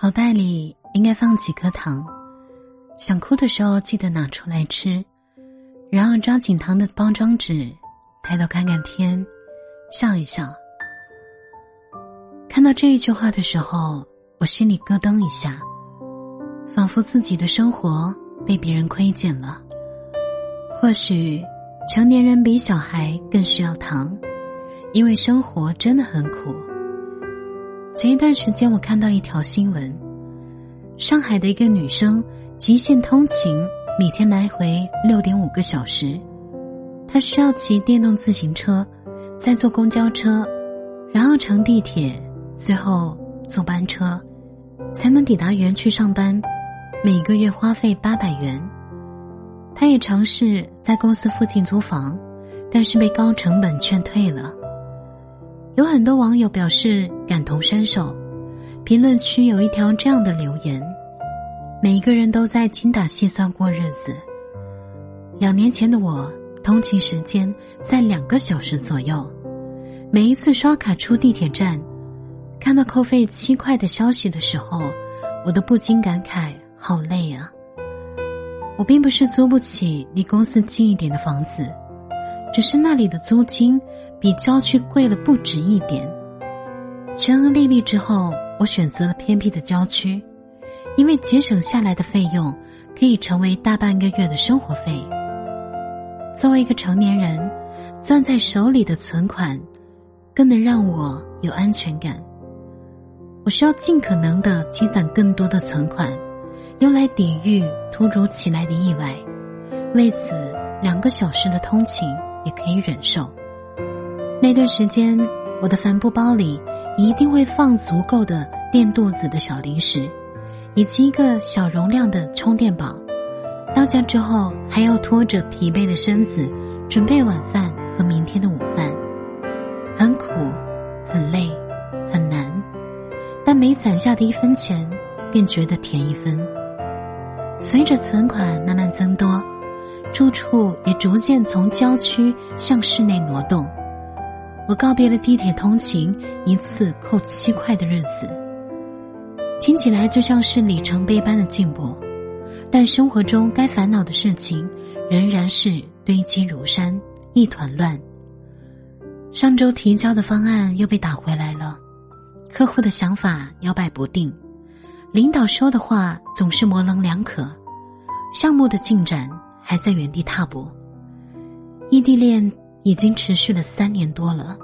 口袋里应该放几颗糖，想哭的时候记得拿出来吃，然后抓紧糖的包装纸，抬头看看天，笑一笑。看到这一句话的时候，我心里咯噔一下，仿佛自己的生活被别人窥见了。或许，成年人比小孩更需要糖，因为生活真的很苦。前一段时间，我看到一条新闻：上海的一个女生极限通勤，每天来回六点五个小时，她需要骑电动自行车，再坐公交车，然后乘地铁。最后坐班车，才能抵达园区上班，每个月花费八百元。他也尝试在公司附近租房，但是被高成本劝退了。有很多网友表示感同身受，评论区有一条这样的留言：每一个人都在精打细算过日子。两年前的我，通勤时间在两个小时左右，每一次刷卡出地铁站。看到扣费七块的消息的时候，我都不禁感慨：好累啊！我并不是租不起离公司近一点的房子，只是那里的租金比郊区贵了不止一点。权衡利弊之后，我选择了偏僻的郊区，因为节省下来的费用可以成为大半个月的生活费。作为一个成年人，攥在手里的存款，更能让我有安全感。我需要尽可能的积攒更多的存款，用来抵御突如其来的意外。为此，两个小时的通勤也可以忍受。那段时间，我的帆布包里一定会放足够的垫肚子的小零食，以及一个小容量的充电宝。到家之后，还要拖着疲惫的身子准备晚饭和明天的午饭，很苦，很累。很难但每攒下的一分钱，便觉得甜一分。随着存款慢慢增多，住处也逐渐从郊区向市内挪动。我告别了地铁通勤一次扣七块的日子，听起来就像是里程碑般的进步，但生活中该烦恼的事情仍然是堆积如山，一团乱。上周提交的方案又被打回来了。客户的想法摇摆不定，领导说的话总是模棱两可，项目的进展还在原地踏步。异地恋已经持续了三年多了，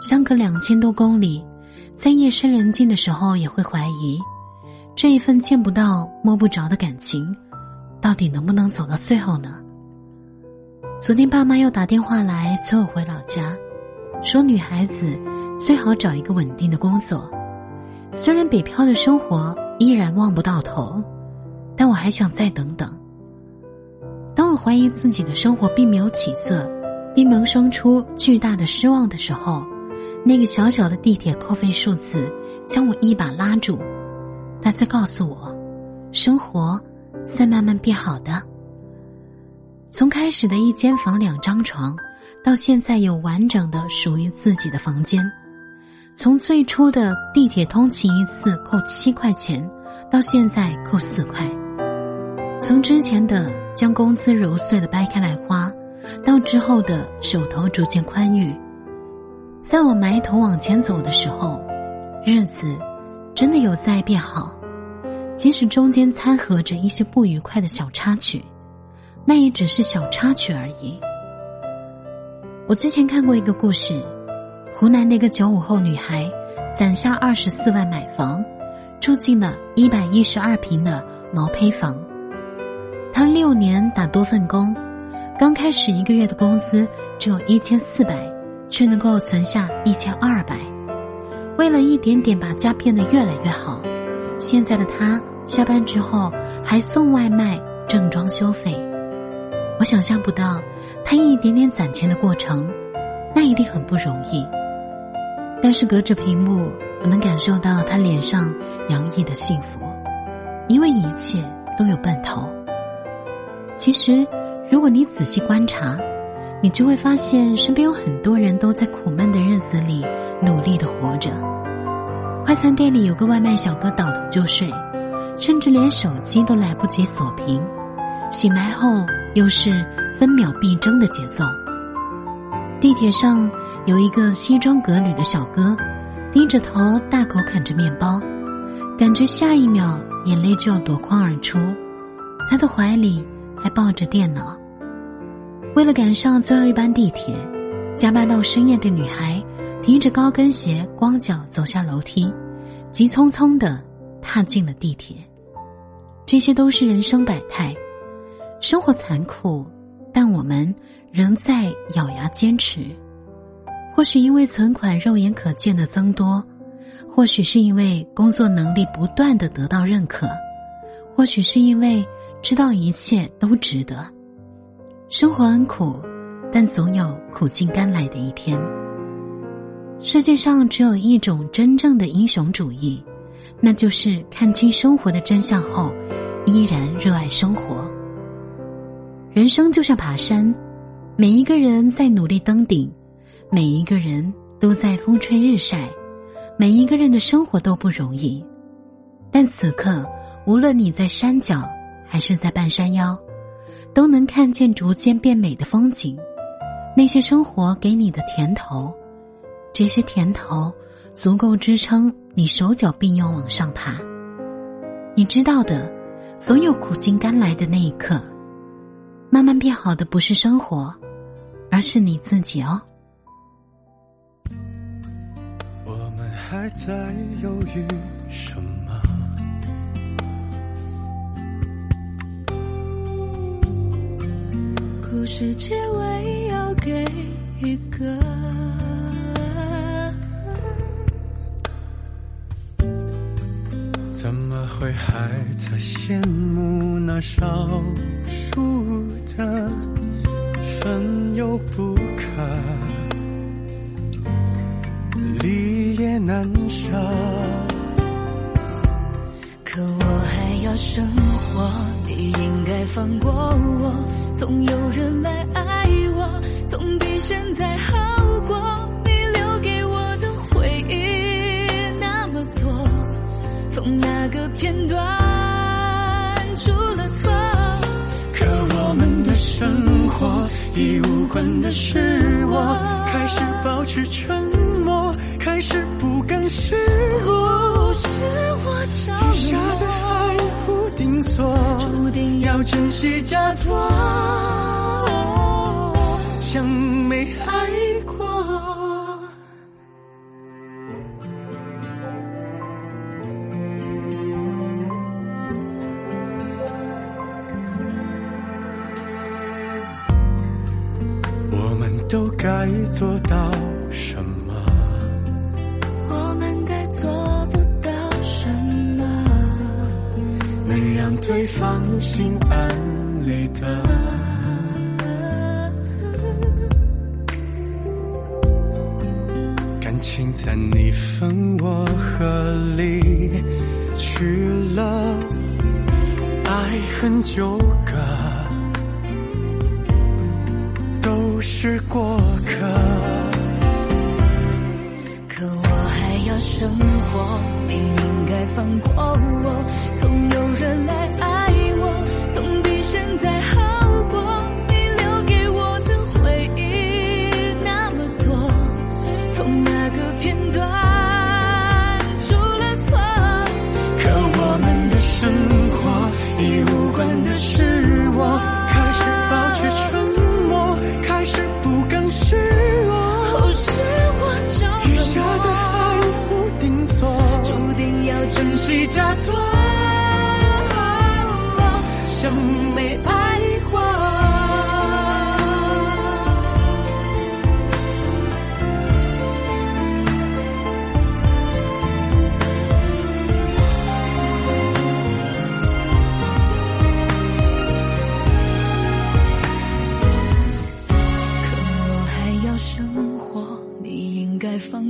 相隔两千多公里，在夜深人静的时候也会怀疑，这一份见不到摸不着的感情，到底能不能走到最后呢？昨天爸妈又打电话来催我回老家，说女孩子。最好找一个稳定的工作，虽然北漂的生活依然望不到头，但我还想再等等。怀疑自己的生活并没有起色，并萌生出巨大的失望的时候，那个小小的地铁扣费数字将我一把拉住，他在告诉我，生活在慢慢变好的。从开始的一间房两张床，到现在有完整的属于自己的房间。从最初的地铁通勤一次扣七块钱，到现在扣四块；从之前的将工资揉碎了掰开来花，到之后的手头逐渐宽裕。在我埋头往前走的时候，日子真的有在变好，即使中间掺和着一些不愉快的小插曲，那也只是小插曲而已。我之前看过一个故事。湖南那个九五后女孩，攒下二十四万买房，住进了一百一十二平的毛坯房。他六年打多份工，刚开始一个月的工资只有一千四百，却能够存下一千二百。为了一点点把家变得越来越好，现在的他下班之后还送外卖挣装修费。我想象不到他一点点攒钱的过程，那一定很不容易。但是隔着屏幕，我能感受到他脸上洋溢的幸福，因为一切都有奔头。其实，如果你仔细观察，你就会发现身边有很多人都在苦闷的日子里努力的活着。快餐店里有个外卖小哥倒头就睡，甚至连手机都来不及锁屏，醒来后又是分秒必争的节奏。地铁上有一个西装革履的小哥，低着头大口啃着面包，感觉下一秒眼泪就要夺眶而出。他的怀里还抱着电脑。为了赶上最后一班地铁，加班到深夜的女孩。提着高跟鞋，光脚走下楼梯，急匆匆的踏进了地铁。这些都是人生百态，生活残酷，但我们仍在咬牙坚持。或许因为存款肉眼可见的增多，或许是因为工作能力不断的得到认可，或许是因为知道一切都值得。生活很苦，但总有苦尽甘来的一天。世界上只有一种真正的英雄主义，那就是看清生活的真相后，依然热爱生活。人生就像爬山，每一个人在努力登顶，每一个人都在风吹日晒，每一个人的生活都不容易。但此刻，无论你在山脚还是在半山腰，都能看见逐渐变美的风景，那些生活给你的甜头。这些甜头足够支撑你手脚并用往上爬。你知道的，总有苦尽甘来的那一刻。慢慢变好的不是生活，而是你自己哦。我们还在犹豫什么？故事结尾要给一个。怎么会还在羡慕那少数的奋勇不可？离也难舍。可我还要生活，你应该放过我。总有人来爱我，总比现在好过。你留给我的回忆那么多从那个片段出了错，可我们的生活已无关的是我，开始保持沉默，开始不敢示弱。是我着余下的爱不定所，注定要珍惜假装，都该做到什么？我们该做不到什么？能让对方心安理得？感情在你分我合里去了，爱恨纠葛。是过客，可我还要生活，你应该放过我。总有人来爱我，总比现在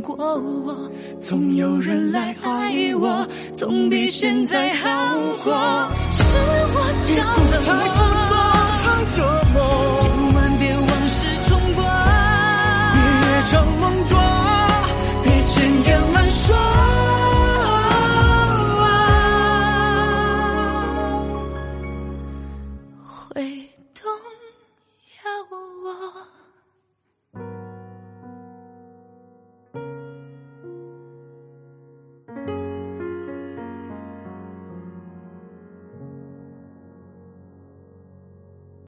过我总有人来爱我，总比现在好过。是我真的太浮躁，太折磨。千万别往事重过，别一场梦多，别千言万说。